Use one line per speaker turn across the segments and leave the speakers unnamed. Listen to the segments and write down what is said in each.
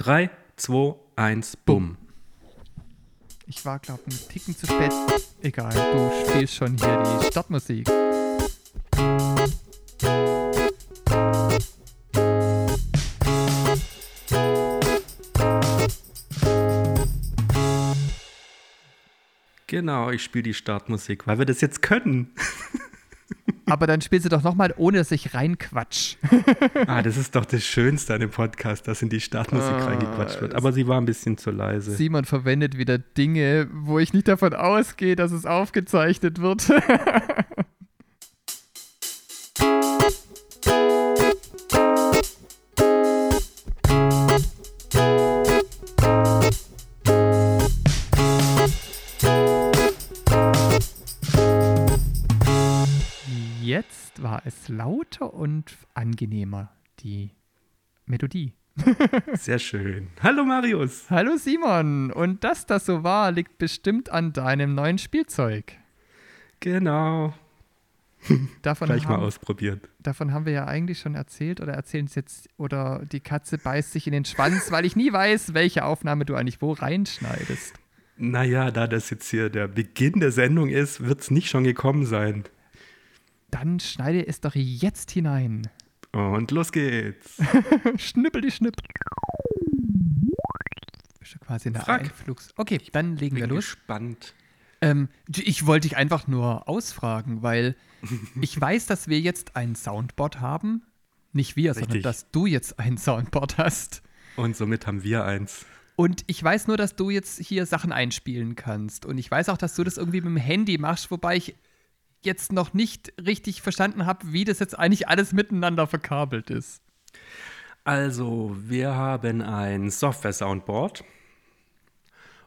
3, 2, 1, bumm.
Ich war, glaube ich, einen Ticken zu spät. Egal, du spielst schon hier die Startmusik.
Genau, ich spiele die Startmusik, weil wir das jetzt können.
Aber dann spielst du doch nochmal, ohne dass ich reinquatsch.
ah, das ist doch das Schönste an dem Podcast, dass in die Startmusik ah, reingequatscht wird. Aber sie war ein bisschen zu leise.
Simon verwendet wieder Dinge, wo ich nicht davon ausgehe, dass es aufgezeichnet wird. war es lauter und angenehmer, die Melodie.
Sehr schön. Hallo Marius.
Hallo Simon. Und dass das so war, liegt bestimmt an deinem neuen Spielzeug.
Genau.
Davon
Gleich
haben,
mal ausprobiert.
Davon haben wir ja eigentlich schon erzählt oder erzählen es jetzt oder die Katze beißt sich in den Schwanz, weil ich nie weiß, welche Aufnahme du eigentlich wo reinschneidest.
Naja, da das jetzt hier der Beginn der Sendung ist, wird es nicht schon gekommen sein.
Dann schneide es doch jetzt hinein.
Und los geht's.
Schnippel die Schnipp. Bist du quasi in der
Frag.
Einflugs. Okay, dann legen wir los.
Gespannt.
Ähm, ich wollte dich einfach nur ausfragen, weil ich weiß, dass wir jetzt ein Soundboard haben. Nicht wir,
Richtig.
sondern dass du jetzt ein Soundboard hast.
Und somit haben wir eins.
Und ich weiß nur, dass du jetzt hier Sachen einspielen kannst. Und ich weiß auch, dass du das irgendwie mit dem Handy machst, wobei ich jetzt noch nicht richtig verstanden habe, wie das jetzt eigentlich alles miteinander verkabelt ist.
Also, wir haben ein Software-Soundboard.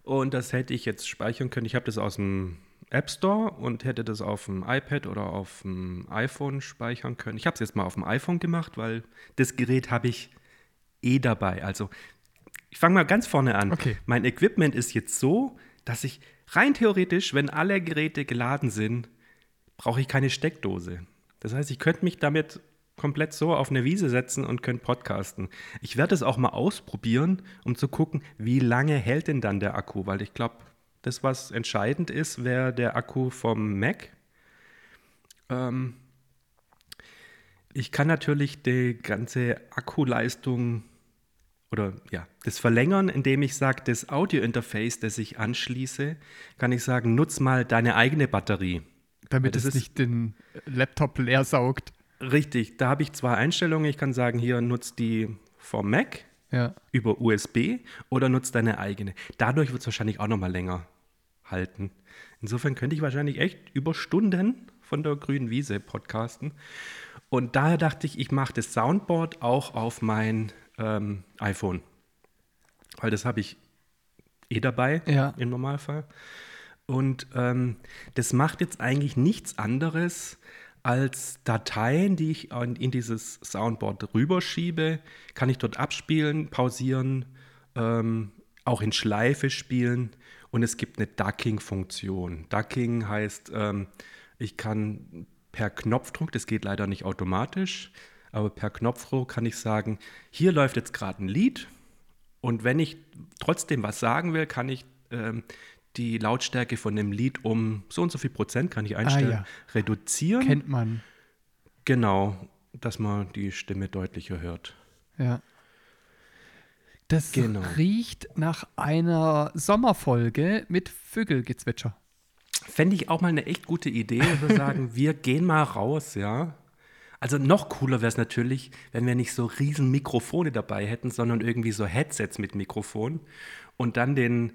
Und das hätte ich jetzt speichern können. Ich habe das aus dem App Store und hätte das auf dem iPad oder auf dem iPhone speichern können. Ich habe es jetzt mal auf dem iPhone gemacht, weil das Gerät habe ich eh dabei. Also, ich fange mal ganz vorne an.
Okay.
Mein Equipment ist jetzt so, dass ich rein theoretisch, wenn alle Geräte geladen sind, brauche ich keine Steckdose. Das heißt, ich könnte mich damit komplett so auf eine Wiese setzen und könnte podcasten. Ich werde es auch mal ausprobieren, um zu gucken, wie lange hält denn dann der Akku, weil ich glaube, das, was entscheidend ist, wäre der Akku vom Mac. Ähm ich kann natürlich die ganze Akkuleistung oder ja, das verlängern, indem ich sage, das Audio-Interface, das ich anschließe, kann ich sagen, nutz mal deine eigene Batterie.
Damit es nicht den Laptop leer saugt.
Richtig, da habe ich zwei Einstellungen. Ich kann sagen, hier nutzt die vom Mac
ja.
über USB oder nutzt deine eigene. Dadurch wird es wahrscheinlich auch noch mal länger halten. Insofern könnte ich wahrscheinlich echt über Stunden von der grünen Wiese podcasten. Und daher dachte ich, ich mache das Soundboard auch auf mein ähm, iPhone. Weil das habe ich eh dabei
ja.
im Normalfall. Und ähm, das macht jetzt eigentlich nichts anderes als Dateien, die ich in, dieses Soundboard rüberschiebe, kann ich dort abspielen, pausieren, ähm, auch in Schleife spielen. Und es gibt eine Ducking-Funktion. Ducking heißt, ähm, ich kann per Knopfdruck, das geht leider nicht automatisch, aber per Knopfdruck kann ich sagen, hier läuft jetzt gerade ein Lied und wenn ich trotzdem was sagen will, kann ich ähm, die Lautstärke von dem Lied um so und so viel Prozent, kann ich einstellen,
ah, ja.
reduzieren.
Kennt man.
Genau, dass man die Stimme deutlicher hört.
Ja. Das
Genau.
riecht nach einer Sommerfolge mit Vögelgezwitscher.
Fände ich auch mal eine echt gute Idee, zu sagen, wir gehen mal raus, ja. Also noch cooler wäre es natürlich, wenn wir nicht so riesen Mikrofone dabei hätten, sondern irgendwie so Headsets mit Mikrofon und dann den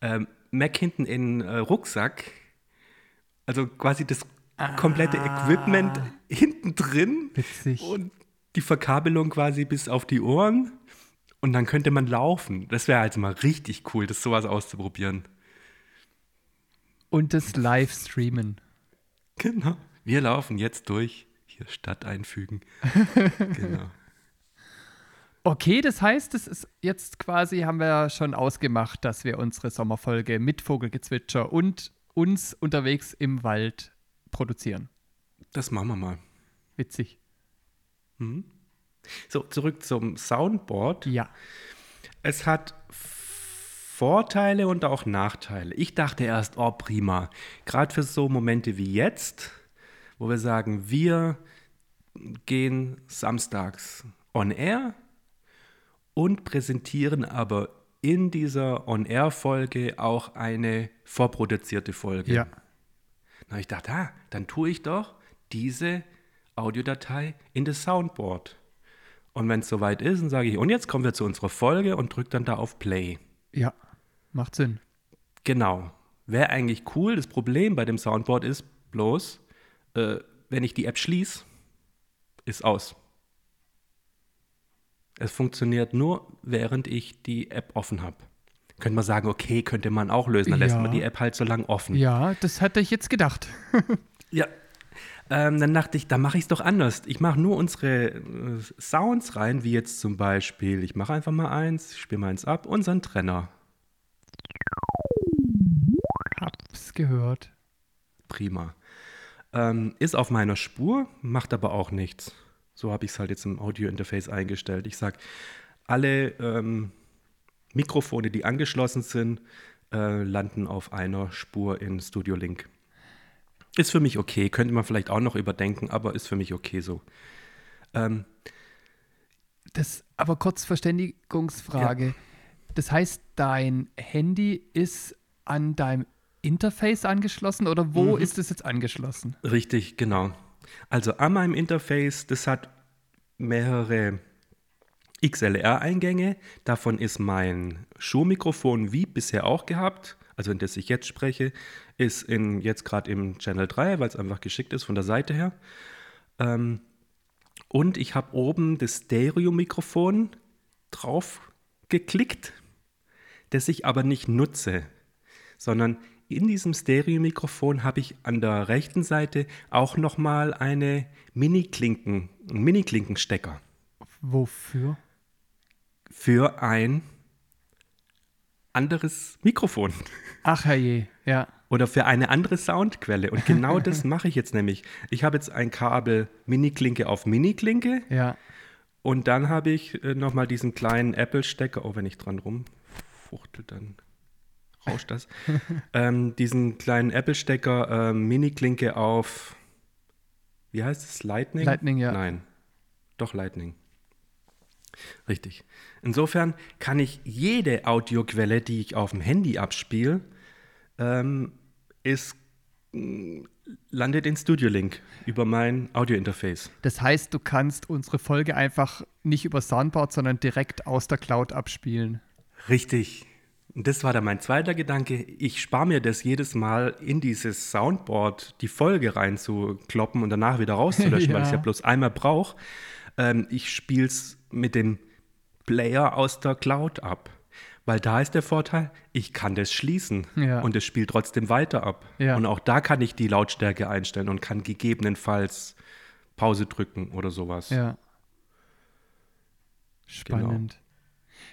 ähm, Mac hinten in äh, Rucksack, also quasi das komplette Equipment hinten drin
Witzig.
und die Verkabelung quasi bis auf die Ohren und dann könnte man laufen. Das wäre also mal richtig cool, das sowas auszuprobieren.
Und das Livestreamen.
Genau. Wir laufen jetzt durch. Hier Stadt einfügen. genau.
Okay, das heißt, es ist jetzt quasi, haben wir schon ausgemacht, dass wir unsere Sommerfolge mit Vogelgezwitscher und uns unterwegs im Wald produzieren.
Das machen wir mal.
Witzig.
So, zurück zum Soundboard.
Ja.
es hat Vorteile und auch Nachteile. Ich dachte erst, oh prima, gerade für so Momente wie jetzt, wo wir sagen, wir gehen samstags on air und präsentieren aber in dieser On-Air-Folge auch eine vorproduzierte Folge.
Ja.
Na, ich dachte, ah, dann tue ich doch diese Audiodatei in das Soundboard. Und wenn es soweit ist, dann sage ich, und jetzt kommen wir zu unserer Folge und drücke dann da auf Play.
Ja, macht Sinn.
Genau. Wäre eigentlich cool. Das Problem bei dem Soundboard ist bloß, äh, wenn ich die App schließe, ist aus. Es funktioniert nur, während ich die App offen habe. Könnte man sagen, okay, könnte man auch lösen, dann lässt
Ja.
man die App halt so lang offen.
Ja, das hatte ich jetzt gedacht.
Ja. Ähm, dann dachte ich, da mache ich es doch anders. Ich mache nur unsere äh, Sounds rein, wie jetzt zum Beispiel, ich mache einfach mal eins, spiele mal eins ab, unseren Trenner.
Hab's gehört.
Prima. Ähm, ist auf meiner Spur, macht aber auch nichts. So habe ich es halt jetzt im Audio-Interface eingestellt. Ich sage, alle ähm, Mikrofone, die angeschlossen sind, äh, landen auf einer Spur in Studio Link. Ist für mich okay, könnte man vielleicht auch noch überdenken, aber ist für mich okay so. Ähm,
Das, aber kurz Verständigungsfrage. Das heißt, dein Handy ist an deinem Interface angeschlossen oder wo ist es jetzt angeschlossen?
Richtig, genau. Also an meinem Interface, das hat mehrere XLR-Eingänge. Davon ist mein Schuhmikrofon wie bisher auch gehabt, also in das ich jetzt spreche, ist in, jetzt gerade im Channel 3, weil es einfach geschickt ist von der Seite her. Ähm, und ich habe oben das Stereo-Mikrofon drauf geklickt, das ich aber nicht nutze, sondern in diesem Stereo-Mikrofon habe ich an der rechten Seite auch nochmal eine Mini-Klinken, einen Mini-Klinkenstecker
Wofür?
für ein anderes Mikrofon
Ach herrje, ja.
oder für eine andere Soundquelle. Und genau das mache ich jetzt nämlich. Ich habe jetzt ein Kabel Mini-Klinke auf Mini-Klinke
Ja.
und dann habe ich äh, nochmal diesen kleinen Apple-Stecker. Oh, wenn ich dran rumfuchtel, dann rauscht das. ähm, diesen kleinen Apple-Stecker ähm, Mini-Klinke auf, wie heißt es, Lightning?
Lightning, ja.
Nein, doch Lightning. Richtig. Insofern kann ich jede Audioquelle, die ich auf dem Handy abspiele, ähm, ist, mh, landet in Studio Link über mein Audiointerface.
Das heißt, du kannst unsere Folge einfach nicht über Soundboard, sondern direkt aus der Cloud abspielen.
Richtig. Und das war dann mein zweiter Gedanke. Ich spare mir das jedes Mal in dieses Soundboard die Folge reinzukloppen und danach wieder rauszulöschen, weil ich es ja
Ja.
bloß einmal brauche. Ähm, ich spiele es mit dem Player aus der Cloud ab. Weil da ist der Vorteil, ich kann das schließen
Ja.
und es spielt trotzdem weiter ab.
Ja.
Und auch da kann ich die Lautstärke einstellen und kann gegebenenfalls Pause drücken oder sowas.
Ja. Spannend.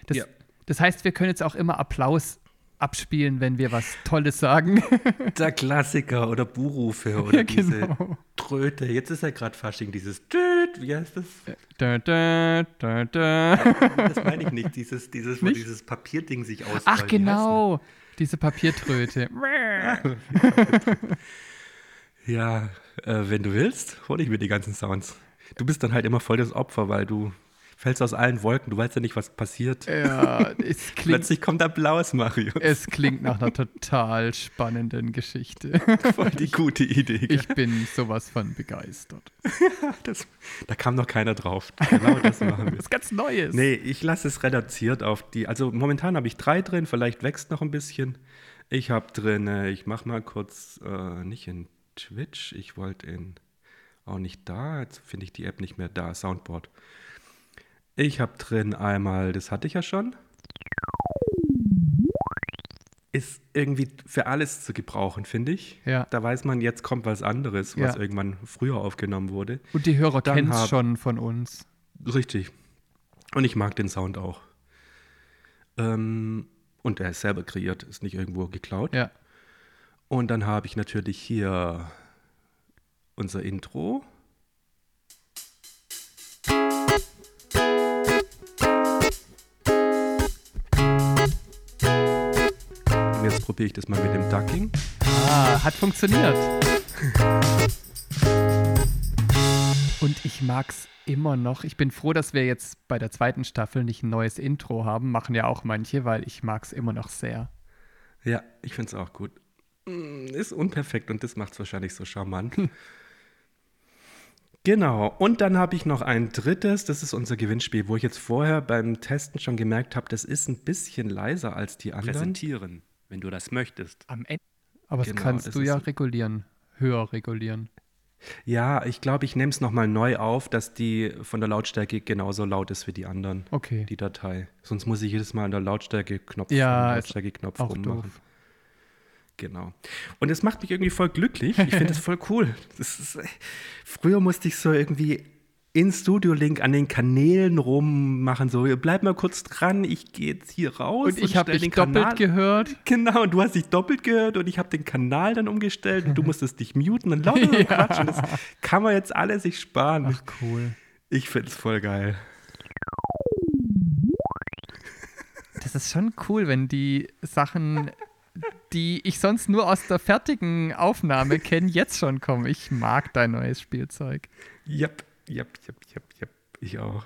Das,
Ja.
Das heißt, wir können jetzt auch immer Applaus abspielen, wenn wir was Tolles sagen.
Der Klassiker oder Buhrufe oder
Ja,
diese
genau.
Tröte. Jetzt ist ja gerade Fasching, dieses Tüt, wie heißt das?
da, da, da, da.
Das meine ich nicht, dieses, dieses, wo
Nicht?
dieses Papierding sich ausfallen.
Ach, genau. Diese Papiertröte.
Ja, äh, wenn du willst, hol ich mir die ganzen Sounds. Du bist dann halt immer voll das Opfer, weil du fällst aus allen Wolken, du weißt ja nicht, was passiert.
ja, es klingt,
Plötzlich kommt Applaus, Mario.
es klingt nach einer total spannenden Geschichte.
Voll die gute Idee. gell?
Ich bin sowas von begeistert.
Das, da kam noch keiner drauf. Genau das machen wir.
Das ist ganz Neues.
Nee, ich lasse es reduziert auf die. Also momentan habe ich drei drin, vielleicht wächst noch ein bisschen. Ich habe drin, äh, ich mache mal kurz, äh, nicht in Twitch, ich wollte in, auch nicht da, jetzt finde ich die App nicht mehr da, Soundboard. Ich habe drin einmal, das hatte ich ja schon. Ist irgendwie für alles zu gebrauchen, finde ich.
Ja.
Da weiß man, jetzt kommt was anderes, was
Ja.
irgendwann früher aufgenommen wurde.
Und die Hörer kennen es schon von uns.
Richtig. Und ich mag den Sound auch. Ähm, und er ist selber kreiert, ist nicht irgendwo geklaut.
Ja.
Und dann habe ich natürlich hier unser Intro. Jetzt probiere ich das mal mit dem Ducking.
Ah, hat funktioniert. Und ich mag's immer noch. Ich bin froh, dass wir jetzt bei der zweiten Staffel nicht ein neues Intro haben. Machen ja auch manche, weil ich mag's immer noch sehr.
Ja, ich finde es auch gut. Mm, Ist unperfekt und das macht es wahrscheinlich so charmant. Genau, und dann habe ich noch ein drittes, das ist unser Gewinnspiel, wo ich jetzt vorher beim Testen schon gemerkt habe, das ist ein bisschen leiser als die anderen.
Präsentieren, wenn du das möchtest.
Am Ende. Aber das
Genau,
kannst
das
du
ist
ja regulieren. Höher regulieren.
Ja, ich glaube, ich nehme es nochmal neu auf, dass die von der Lautstärke genauso laut ist wie die anderen,
Okay.
die Datei. Sonst muss ich jedes Mal an der Lautstärke-Knopf
Ja,
Lautstärke-Knopf
Auch
rummachen.
doof.
Genau. Und es macht mich irgendwie voll glücklich. Ich finde es voll cool. Das ist, früher musste ich so irgendwie in Studio Link an den Kanälen rummachen, so, bleib mal kurz dran, ich gehe jetzt hier raus.
Und ich habe dich
den
doppelt
Kanal-
gehört.
Genau, und du hast dich doppelt gehört und ich habe den Kanal dann umgestellt und du musstest dich muten und lauter
Ja.
Quatsch. Und das kann man jetzt alle sich sparen.
Ach, cool.
Ich finde es voll geil.
Das ist schon cool, wenn die Sachen, die ich sonst nur aus der fertigen Aufnahme kenne, jetzt schon kommen. Ich mag dein neues Spielzeug.
Jep, jep, jep, jep, jep. Ich auch.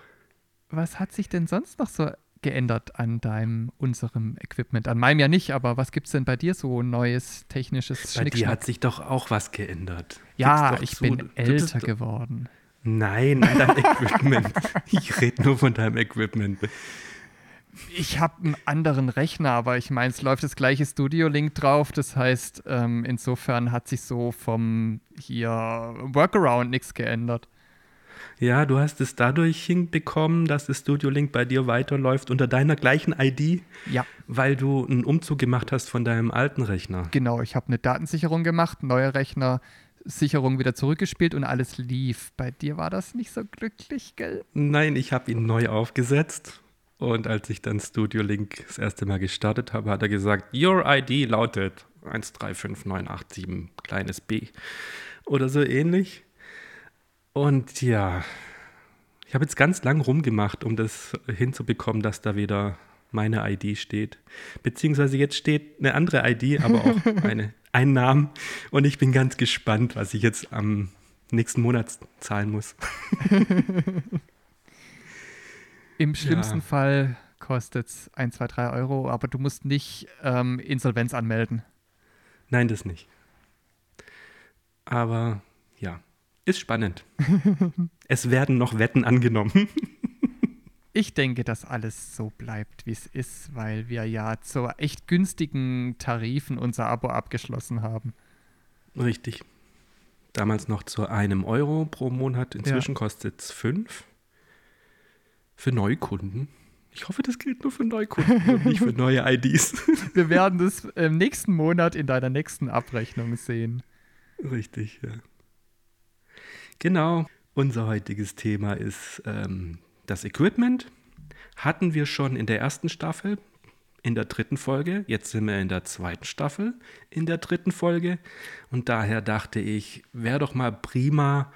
Was hat sich denn sonst noch so geändert an deinem, unserem Equipment? An meinem ja nicht, aber was gibt es denn bei dir so neues technisches
Bei dir hat sich doch auch was geändert.
Ja, ich
zu.
bin älter geworden.
Nein, an deinem Equipment. Ich rede nur von deinem Equipment.
Ich habe einen anderen Rechner, aber ich meine, es läuft das gleiche Studio-Link drauf. Das heißt, ähm, insofern hat sich so vom hier Workaround nichts geändert.
Ja, du hast es dadurch hinbekommen, dass das Studio Link bei dir weiterläuft unter deiner gleichen ID,
Ja,
weil du einen Umzug gemacht hast von deinem alten Rechner.
genau. Ich habe eine Datensicherung gemacht, neuer Rechner, Sicherung wieder zurückgespielt und alles lief. Bei dir war das nicht so glücklich, gell?
Nein, ich habe ihn neu aufgesetzt. Und als ich dann Studio Link das erste Mal gestartet habe, hat er gesagt, Your ID lautet 135987 kleines b oder so ähnlich. Und ja, ich habe jetzt ganz lang rumgemacht, um das hinzubekommen, dass da wieder meine ID steht. Beziehungsweise jetzt steht eine andere ID, aber auch eine, ein Name. Und ich bin ganz gespannt, was ich jetzt am nächsten Monat zahlen muss.
Im schlimmsten
Ja.
Fall kostet es 1, 2, 3 Euro, aber du musst nicht ähm, Insolvenz anmelden.
Nein, das nicht. Aber ist spannend. es werden noch Wetten angenommen.
Ich denke, dass alles so bleibt, wie es ist, weil wir ja zu echt günstigen Tarifen unser Abo abgeschlossen haben.
Richtig. Damals noch zu einem Euro pro Monat. Inzwischen kostet es fünf. Für Neukunden. Ich hoffe, das gilt nur für Neukunden und nicht für neue IDs.
Wir werden das im nächsten Monat in deiner nächsten Abrechnung sehen.
Richtig, ja. Genau. Unser heutiges Thema ist ähm, das Equipment. Hatten wir schon in der ersten Staffel, in der dritten Folge. Jetzt sind wir in der zweiten Staffel, in der dritten Folge. Und daher dachte ich, wäre doch mal prima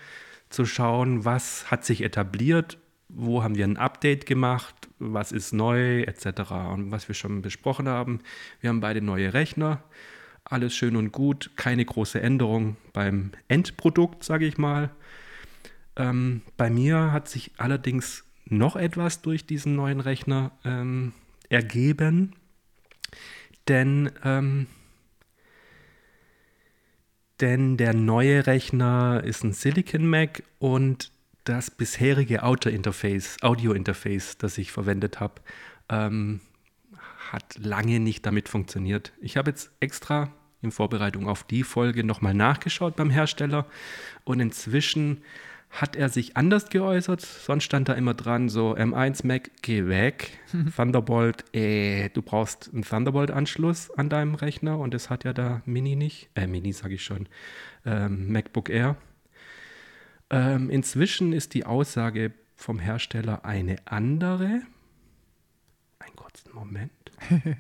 zu schauen, was hat sich etabliert, wo haben wir ein Update gemacht, was ist neu, etc. Und was wir schon besprochen haben. Wir haben beide neue Rechner. Alles schön und gut, keine große Änderung beim Endprodukt, sage ich mal. Ähm, bei mir hat sich allerdings noch etwas durch diesen neuen Rechner ähm, ergeben, denn, ähm, denn der neue Rechner ist ein Silicon Mac und das bisherige Audio-Interface, Audio-Interface, das ich verwendet habe, ähm, hat lange nicht damit funktioniert. Ich habe jetzt extra in Vorbereitung auf die Folge nochmal nachgeschaut beim Hersteller und inzwischen hat er sich anders geäußert. Sonst stand da immer dran, so M1 Mac, geh weg. Thunderbolt, äh, du brauchst einen Thunderbolt-Anschluss an deinem Rechner und das hat ja der Mini nicht. Äh, Mini sage ich schon. Ähm, MacBook Air. Ähm, inzwischen ist die Aussage vom Hersteller eine andere. Einen kurzen Moment.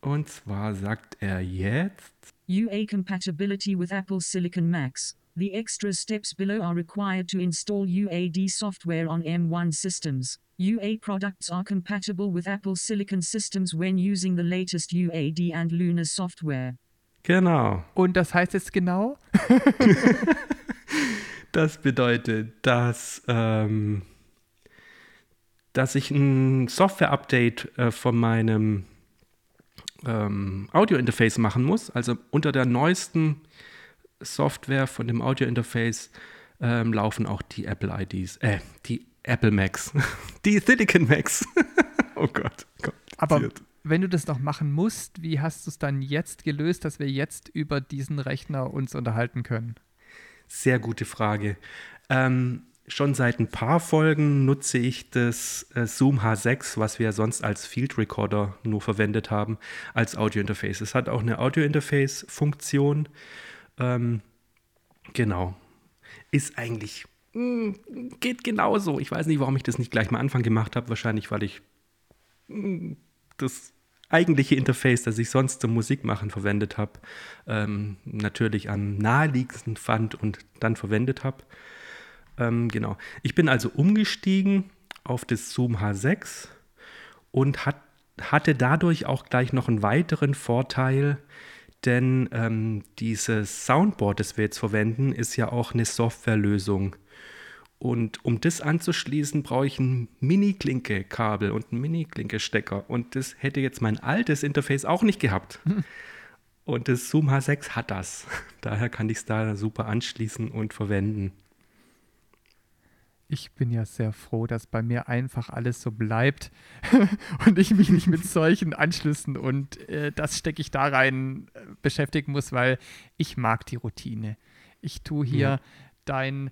Und zwar sagt er jetzt,
UA compatibility with Apple's Silicon Macs. The extra steps below are required to install UAD software on M1 systems. UA products are compatible with Apple Silicon systems when using the latest UAD and Luna software.
Genau.
Und das heißt jetzt genau?
Das bedeutet, dass, ähm, dass ich ein Software-Update äh, von meinem ähm, Audio-Interface machen muss. Also unter der neuesten Software von dem Audio-Interface ähm, laufen auch die Apple IDs, äh, die Apple Macs, die Silicon Macs. oh Gott,
Aber wenn du das noch machen musst, wie hast du es dann jetzt gelöst, dass wir jetzt über diesen Rechner uns unterhalten können?
Sehr gute Frage. Ähm, schon seit ein paar Folgen nutze ich das äh, Zoom H6, was wir sonst als Field Recorder nur verwendet haben, als Audio-Interface. Es hat auch eine Audio-Interface-Funktion. Ähm, genau. Ist eigentlich, mh, geht genauso. Ich weiß nicht, warum ich das nicht gleich mal Anfang gemacht habe. Wahrscheinlich, weil ich mh, das eigentliche Interface, das ich sonst zum Musikmachen verwendet habe, ähm, natürlich am naheliegendsten fand und dann verwendet habe. Ähm, genau. Ich bin also umgestiegen auf das Zoom H6 und hat, hatte dadurch auch gleich noch einen weiteren Vorteil, denn ähm, dieses Soundboard, das wir jetzt verwenden, ist ja auch eine Softwarelösung. Und um das anzuschließen, brauche ich ein Mini-Klinke-Kabel und einen Mini-Klinke-Stecker. Und das hätte jetzt mein altes Interface auch nicht gehabt. Und das Zoom H6 hat das. Daher kann ich es da super anschließen und verwenden.
Ich bin ja sehr froh, dass bei mir einfach alles so bleibt und ich mich nicht mit solchen Anschlüssen und äh, das stecke ich da rein äh, beschäftigen muss, weil ich mag die Routine. Ich tue hier
Ja.
dein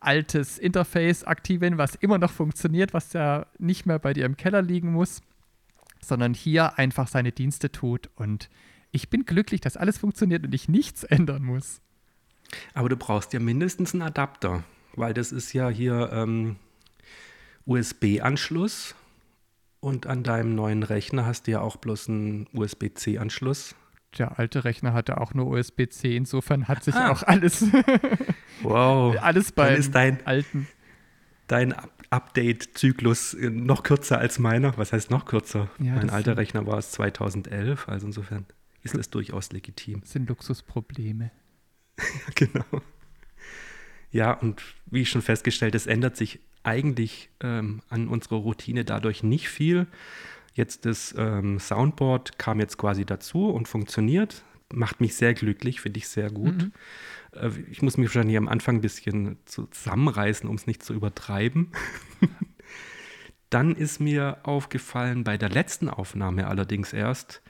altes Interface aktivieren, was immer noch funktioniert, was ja nicht mehr bei dir im Keller liegen muss, sondern hier einfach seine Dienste tut und ich bin glücklich, dass alles funktioniert und ich nichts ändern muss.
Aber du brauchst ja mindestens einen Adapter, weil das ist ja hier ähm, USB-Anschluss und an deinem neuen Rechner hast du ja auch bloß einen USB-C-Anschluss.
Der alte Rechner hatte auch nur USB-C, insofern hat sich
Ah.
auch alles,
Wow,
alles
ist dein,
alten.
dein Up- Update-Zyklus noch kürzer als meiner. Was heißt noch kürzer?
Ja,
mein
das
alter Rechner war es 2011, also insofern ist es durchaus legitim.
sind Luxusprobleme.
genau. Ja, und wie schon festgestellt, es ändert sich eigentlich ähm, an unserer Routine dadurch nicht viel. Jetzt das ähm, Soundboard kam jetzt quasi dazu und funktioniert. Macht mich sehr glücklich, finde ich sehr gut.
Mhm.
Äh, ich muss mich wahrscheinlich am Anfang ein bisschen zusammenreißen, um es nicht zu übertreiben. Dann ist mir aufgefallen, bei der letzten Aufnahme allerdings erst,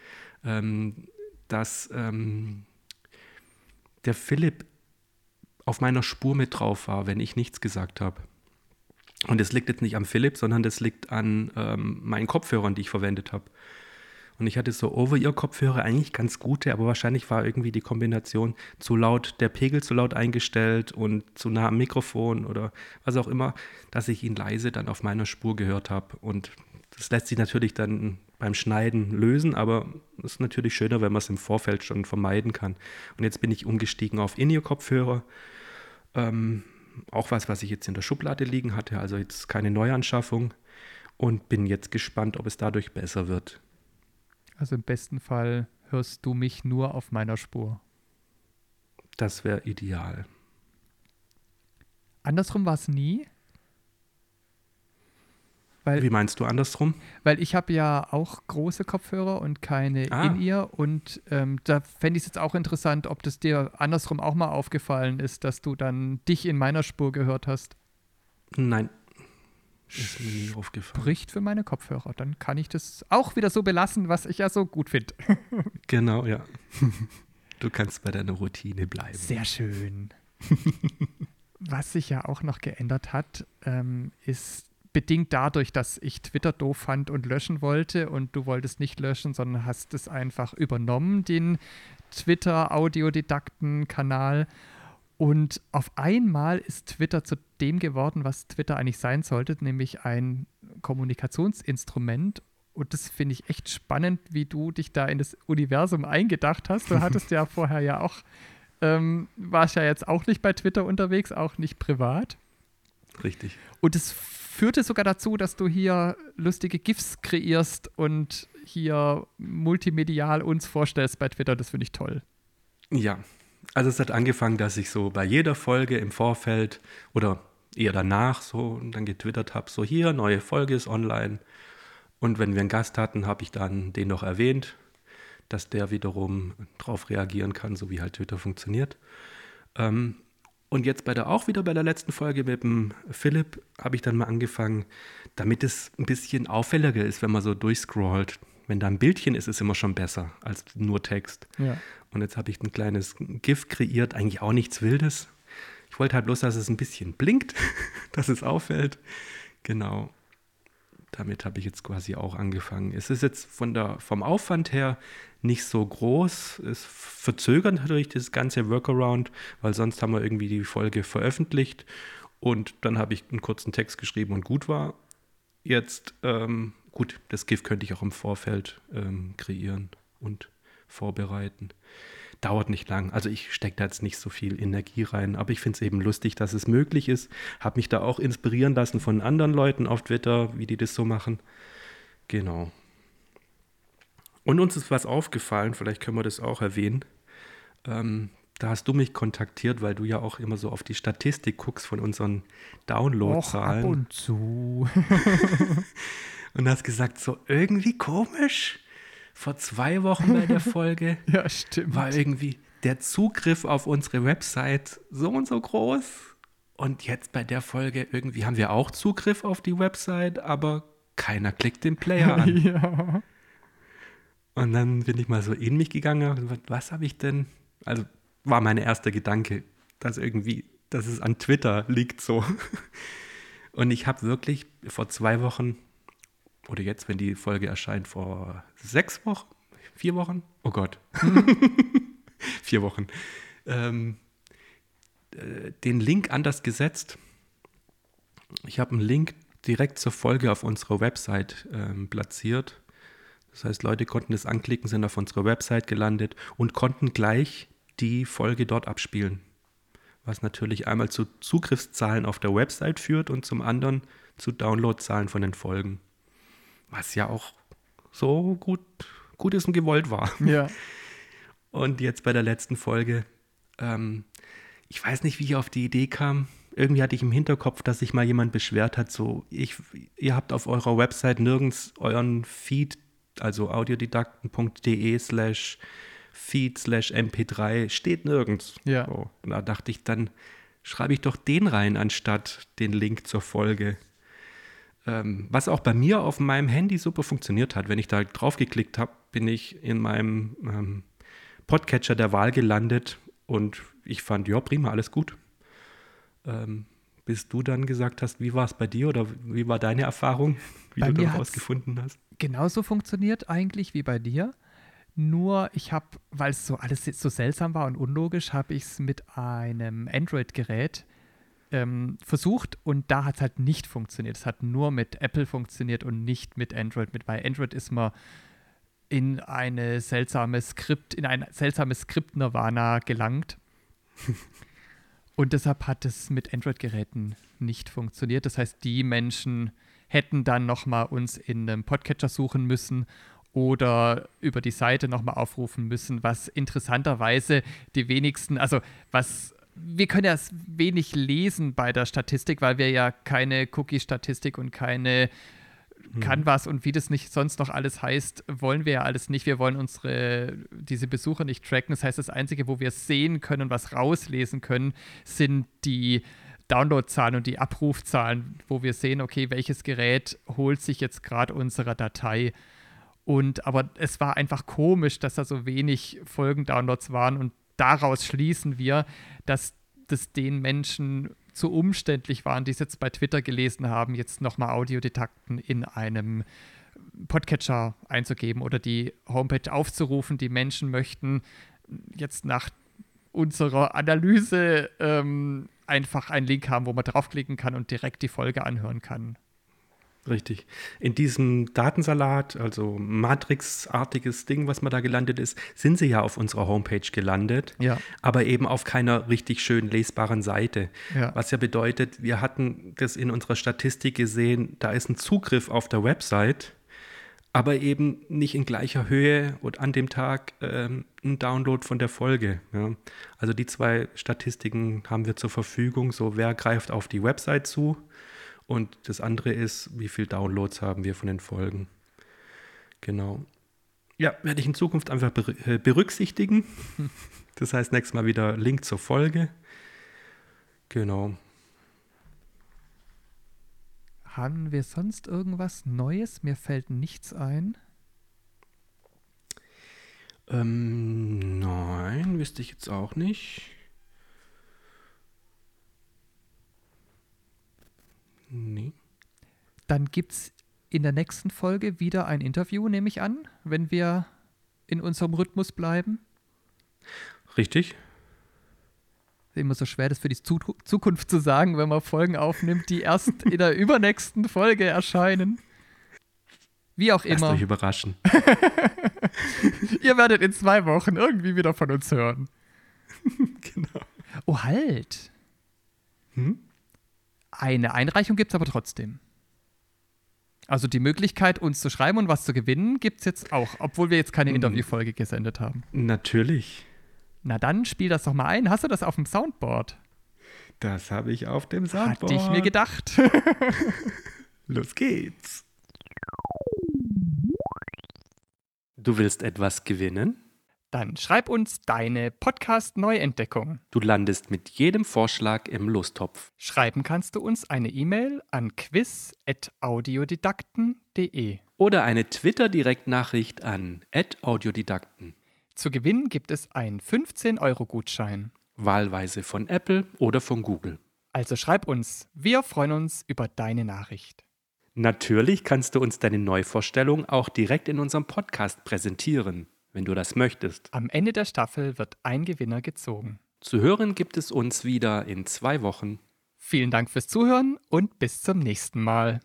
ähm, dass ähm, der Philipp auf meiner Spur mit drauf war, wenn ich nichts gesagt habe. Und das liegt jetzt nicht am Philipp, sondern das liegt an ähm, meinen Kopfhörern, die ich verwendet habe. Und ich hatte so Over-Ear-Kopfhörer eigentlich ganz gute, aber wahrscheinlich war irgendwie die Kombination zu laut, der Pegel zu laut eingestellt und zu nah am Mikrofon oder was auch immer, dass ich ihn leise dann auf meiner Spur gehört habe. Und das lässt sich natürlich dann beim Schneiden lösen, aber es ist natürlich schöner, wenn man es im Vorfeld schon vermeiden kann. Und jetzt bin ich umgestiegen auf In-Ear-Kopfhörer. Ähm, auch was, was ich jetzt in der Schublade liegen hatte, also jetzt keine Neuanschaffung. Und bin jetzt gespannt, ob es dadurch besser wird.
Also im besten Fall hörst du mich nur auf meiner Spur.
Das wäre ideal.
Andersrum war es nie. Weil,
Wie meinst du andersrum?
weil ich habe ja auch große Kopfhörer und keine
Ah.
In-Ear und ähm, da fände ich es jetzt auch interessant, ob das dir andersrum auch mal aufgefallen ist, dass du dann dich in meiner Spur gehört hast.
Nein. Ist mir nie aufgefallen.
Spricht für meine Kopfhörer. Dann kann ich das auch wieder so belassen, was ich ja so gut finde.
Genau, ja. Du kannst bei deiner Routine bleiben.
Sehr schön. Was sich ja auch noch geändert hat, ähm, ist bedingt dadurch, dass ich Twitter doof fand und löschen wollte und du wolltest nicht löschen, sondern hast es einfach übernommen, den Twitter-Audiodidakten-Kanal. Und auf einmal ist Twitter zu dem geworden, was Twitter eigentlich sein sollte, nämlich ein Kommunikationsinstrument. Und das finde ich echt spannend, wie du dich da in das Universum eingedacht hast. Du hattest ja vorher ja auch ähm, warst ja jetzt auch nicht bei Twitter unterwegs, auch nicht privat.
Richtig.
Und es führte sogar dazu, dass du hier lustige GIFs kreierst und hier multimedial uns vorstellst bei Twitter. Das finde ich toll.
Ja, also es hat angefangen, dass ich so bei jeder Folge im Vorfeld oder eher danach so dann getwittert habe, so hier, neue Folge ist online. Und wenn wir einen Gast hatten, habe ich dann den noch erwähnt, dass der wiederum darauf reagieren kann, so wie halt Twitter funktioniert. Ähm, und jetzt bei der auch wieder bei der letzten Folge mit dem Philipp habe ich dann mal angefangen, damit es ein bisschen auffälliger ist, wenn man so durchscrollt. Wenn da ein Bildchen ist, ist es immer schon besser als nur Text.
Ja.
Und jetzt habe ich ein kleines GIF kreiert, eigentlich auch nichts Wildes. Ich wollte halt bloß, dass es ein bisschen blinkt, dass es auffällt. Genau. Damit habe ich jetzt quasi auch angefangen. Es ist jetzt von der, vom Aufwand her nicht so groß. Es verzögert natürlich das ganze Workaround, weil sonst haben wir irgendwie die Folge veröffentlicht und dann habe ich einen kurzen Text geschrieben und gut war. Jetzt, ähm, gut, das GIF könnte ich auch im Vorfeld ähm, kreieren und vorbereiten. Dauert nicht lang. Also ich stecke da jetzt nicht so viel Energie rein, aber ich finde es eben lustig, dass es möglich ist. Habe mich da auch inspirieren lassen von anderen Leuten auf Twitter, wie die das so machen. Genau. Und uns ist was aufgefallen, vielleicht können wir das auch erwähnen. Ähm, da hast du mich kontaktiert, weil du ja auch immer so auf die Statistik guckst von unseren
Och, ab
Downloadzahlen.
und zu.
Und hast gesagt, so irgendwie komisch. Vor zwei Wochen bei der Folge
ja, stimmt.
war irgendwie der Zugriff auf unsere Website so und so groß. Und jetzt bei der Folge irgendwie haben wir auch Zugriff auf die Website, aber keiner klickt den Player an.
ja.
Und dann bin ich mal so in mich gegangen und gesagt, was habe ich denn? Also war mein erster Gedanke, dass irgendwie, dass es an Twitter liegt so. Und ich habe wirklich vor zwei Wochen, oder jetzt, wenn die Folge erscheint, vor sechs Wochen, vier Wochen, oh Gott, vier Wochen, ähm, äh, den Link anders gesetzt. Ich habe einen Link direkt zur Folge auf unserer Website ähm, platziert. Das heißt, Leute konnten es anklicken, sind auf unserer Website gelandet und konnten gleich die Folge dort abspielen. Was natürlich einmal zu Zugriffszahlen auf der Website führt und zum anderen zu Downloadzahlen von den Folgen. Was ja auch so gut, gut ist und gewollt war.
ja.
Und jetzt bei der letzten Folge, ähm, ich weiß nicht, wie ich auf die Idee kam. Irgendwie hatte ich im Hinterkopf, dass sich mal jemand beschwert hat, so, ich, ihr habt auf eurer Website nirgends euren Feed, also audiodidakten.de slash feed slash mp3, steht nirgends.
Ja.
So, da dachte ich, dann schreibe ich doch den rein, anstatt den Link zur Folge. Ähm, was auch bei mir auf meinem Handy super funktioniert hat. Wenn ich da drauf geklickt habe, bin ich in meinem ähm, Podcatcher der Wahl gelandet und ich fand, ja, prima, alles gut. Ähm, bis du dann gesagt hast, wie war es bei dir oder wie war deine Erfahrung, wie
Bei
du
mir
dann
hat's-
rausgefunden hast?
genauso funktioniert eigentlich wie bei dir. Nur ich habe, weil es so alles so seltsam war und unlogisch, habe ich es mit einem Android-Gerät ähm, versucht und da hat es halt nicht funktioniert. Es hat nur mit Apple funktioniert und nicht mit Android. Mit bei Android ist man in eine seltsame Skript, in ein seltsames Skript-Nirvana gelangt. und deshalb hat es mit Android-Geräten nicht funktioniert. Das heißt, die Menschen hätten dann nochmal uns in einem Podcatcher suchen müssen oder über die Seite nochmal aufrufen müssen, was interessanterweise die wenigsten, also was, wir können ja wenig lesen bei der Statistik, weil wir ja keine Cookie-Statistik und keine Canvas und wie das nicht sonst noch alles heißt, wollen wir ja alles nicht. Wir wollen unsere, diese Besucher nicht tracken. Das heißt, das Einzige, wo wir sehen können, was rauslesen können, sind die Downloadzahlen und die Abrufzahlen, wo wir sehen, okay, welches Gerät holt sich jetzt gerade unsere Datei. Und aber es war einfach komisch, dass da so wenig Folgendownloads waren und daraus schließen wir, dass das den Menschen zu umständlich waren, die es jetzt bei Twitter gelesen haben, jetzt nochmal Audiodidakten in einem Podcatcher einzugeben oder die Homepage aufzurufen. Die Menschen möchten jetzt nach unserer Analyse ähm, einfach einen Link haben, wo man draufklicken kann und direkt die Folge anhören kann.
Richtig. In diesem Datensalat, also Matrix-artiges Ding, was man da gelandet ist, sind sie ja auf unserer Homepage gelandet,
Ja.
aber eben auf keiner richtig schön lesbaren Seite.
Ja.
Was ja bedeutet, wir hatten das in unserer Statistik gesehen, da ist ein Zugriff auf der Website, aber eben nicht in gleicher Höhe und an dem Tag ähm, ein Download von der Folge. Ja. Also die zwei Statistiken haben wir zur Verfügung, so wer greift auf die Website zu und das andere ist, wie viel Downloads haben wir von den Folgen. Genau. Ja, werde ich in Zukunft einfach äh, berücksichtigen. Das heißt, nächstes Mal wieder Link zur Folge. Genau.
Haben wir sonst irgendwas Neues? Mir fällt nichts ein.
Ähm, nein, wüsste ich jetzt auch nicht.
Dann gibt es in der nächsten Folge wieder ein Interview, nehme ich an, wenn wir in unserem Rhythmus bleiben.
Richtig?
Ist immer so schwer, das für die Zu Zukunft zu sagen, wenn man Folgen aufnimmt, die erst in der übernächsten Folge erscheinen. Wie auch
Lasst
immer.
euch überraschen.
Ihr werdet in zwei Wochen irgendwie wieder von uns hören.
genau.
Oh, halt.
Hm?
Eine Einreichung gibt es aber trotzdem. Also die Möglichkeit, uns zu schreiben und was zu gewinnen, gibt es jetzt auch, obwohl wir jetzt keine
Mhm.
Interviewfolge gesendet haben.
Natürlich.
Na dann, spiel das doch mal ein. Hast du das auf dem Soundboard?
Das habe ich auf dem Soundboard.
Hatte ich mir gedacht.
Los geht's.
Du willst etwas gewinnen?
Dann schreib uns deine Podcast-Neuentdeckung.
Du landest mit jedem Vorschlag im Lostopf.
Schreiben kannst du uns eine E-Mail an quiz.audiodidakten.de.
Oder eine Twitter-Direktnachricht an @audiodidakten.
Zu gewinnen gibt es einen 15-Euro-Gutschein.
Wahlweise von Apple oder von Google.
Also schreib uns. Wir freuen uns über deine Nachricht.
Natürlich kannst du uns deine Neuvorstellung auch direkt in unserem Podcast präsentieren, wenn du das möchtest.
Am Ende der Staffel wird ein Gewinner gezogen.
Zu hören gibt es uns wieder in zwei Wochen.
Vielen Dank fürs Zuhören und bis zum nächsten Mal.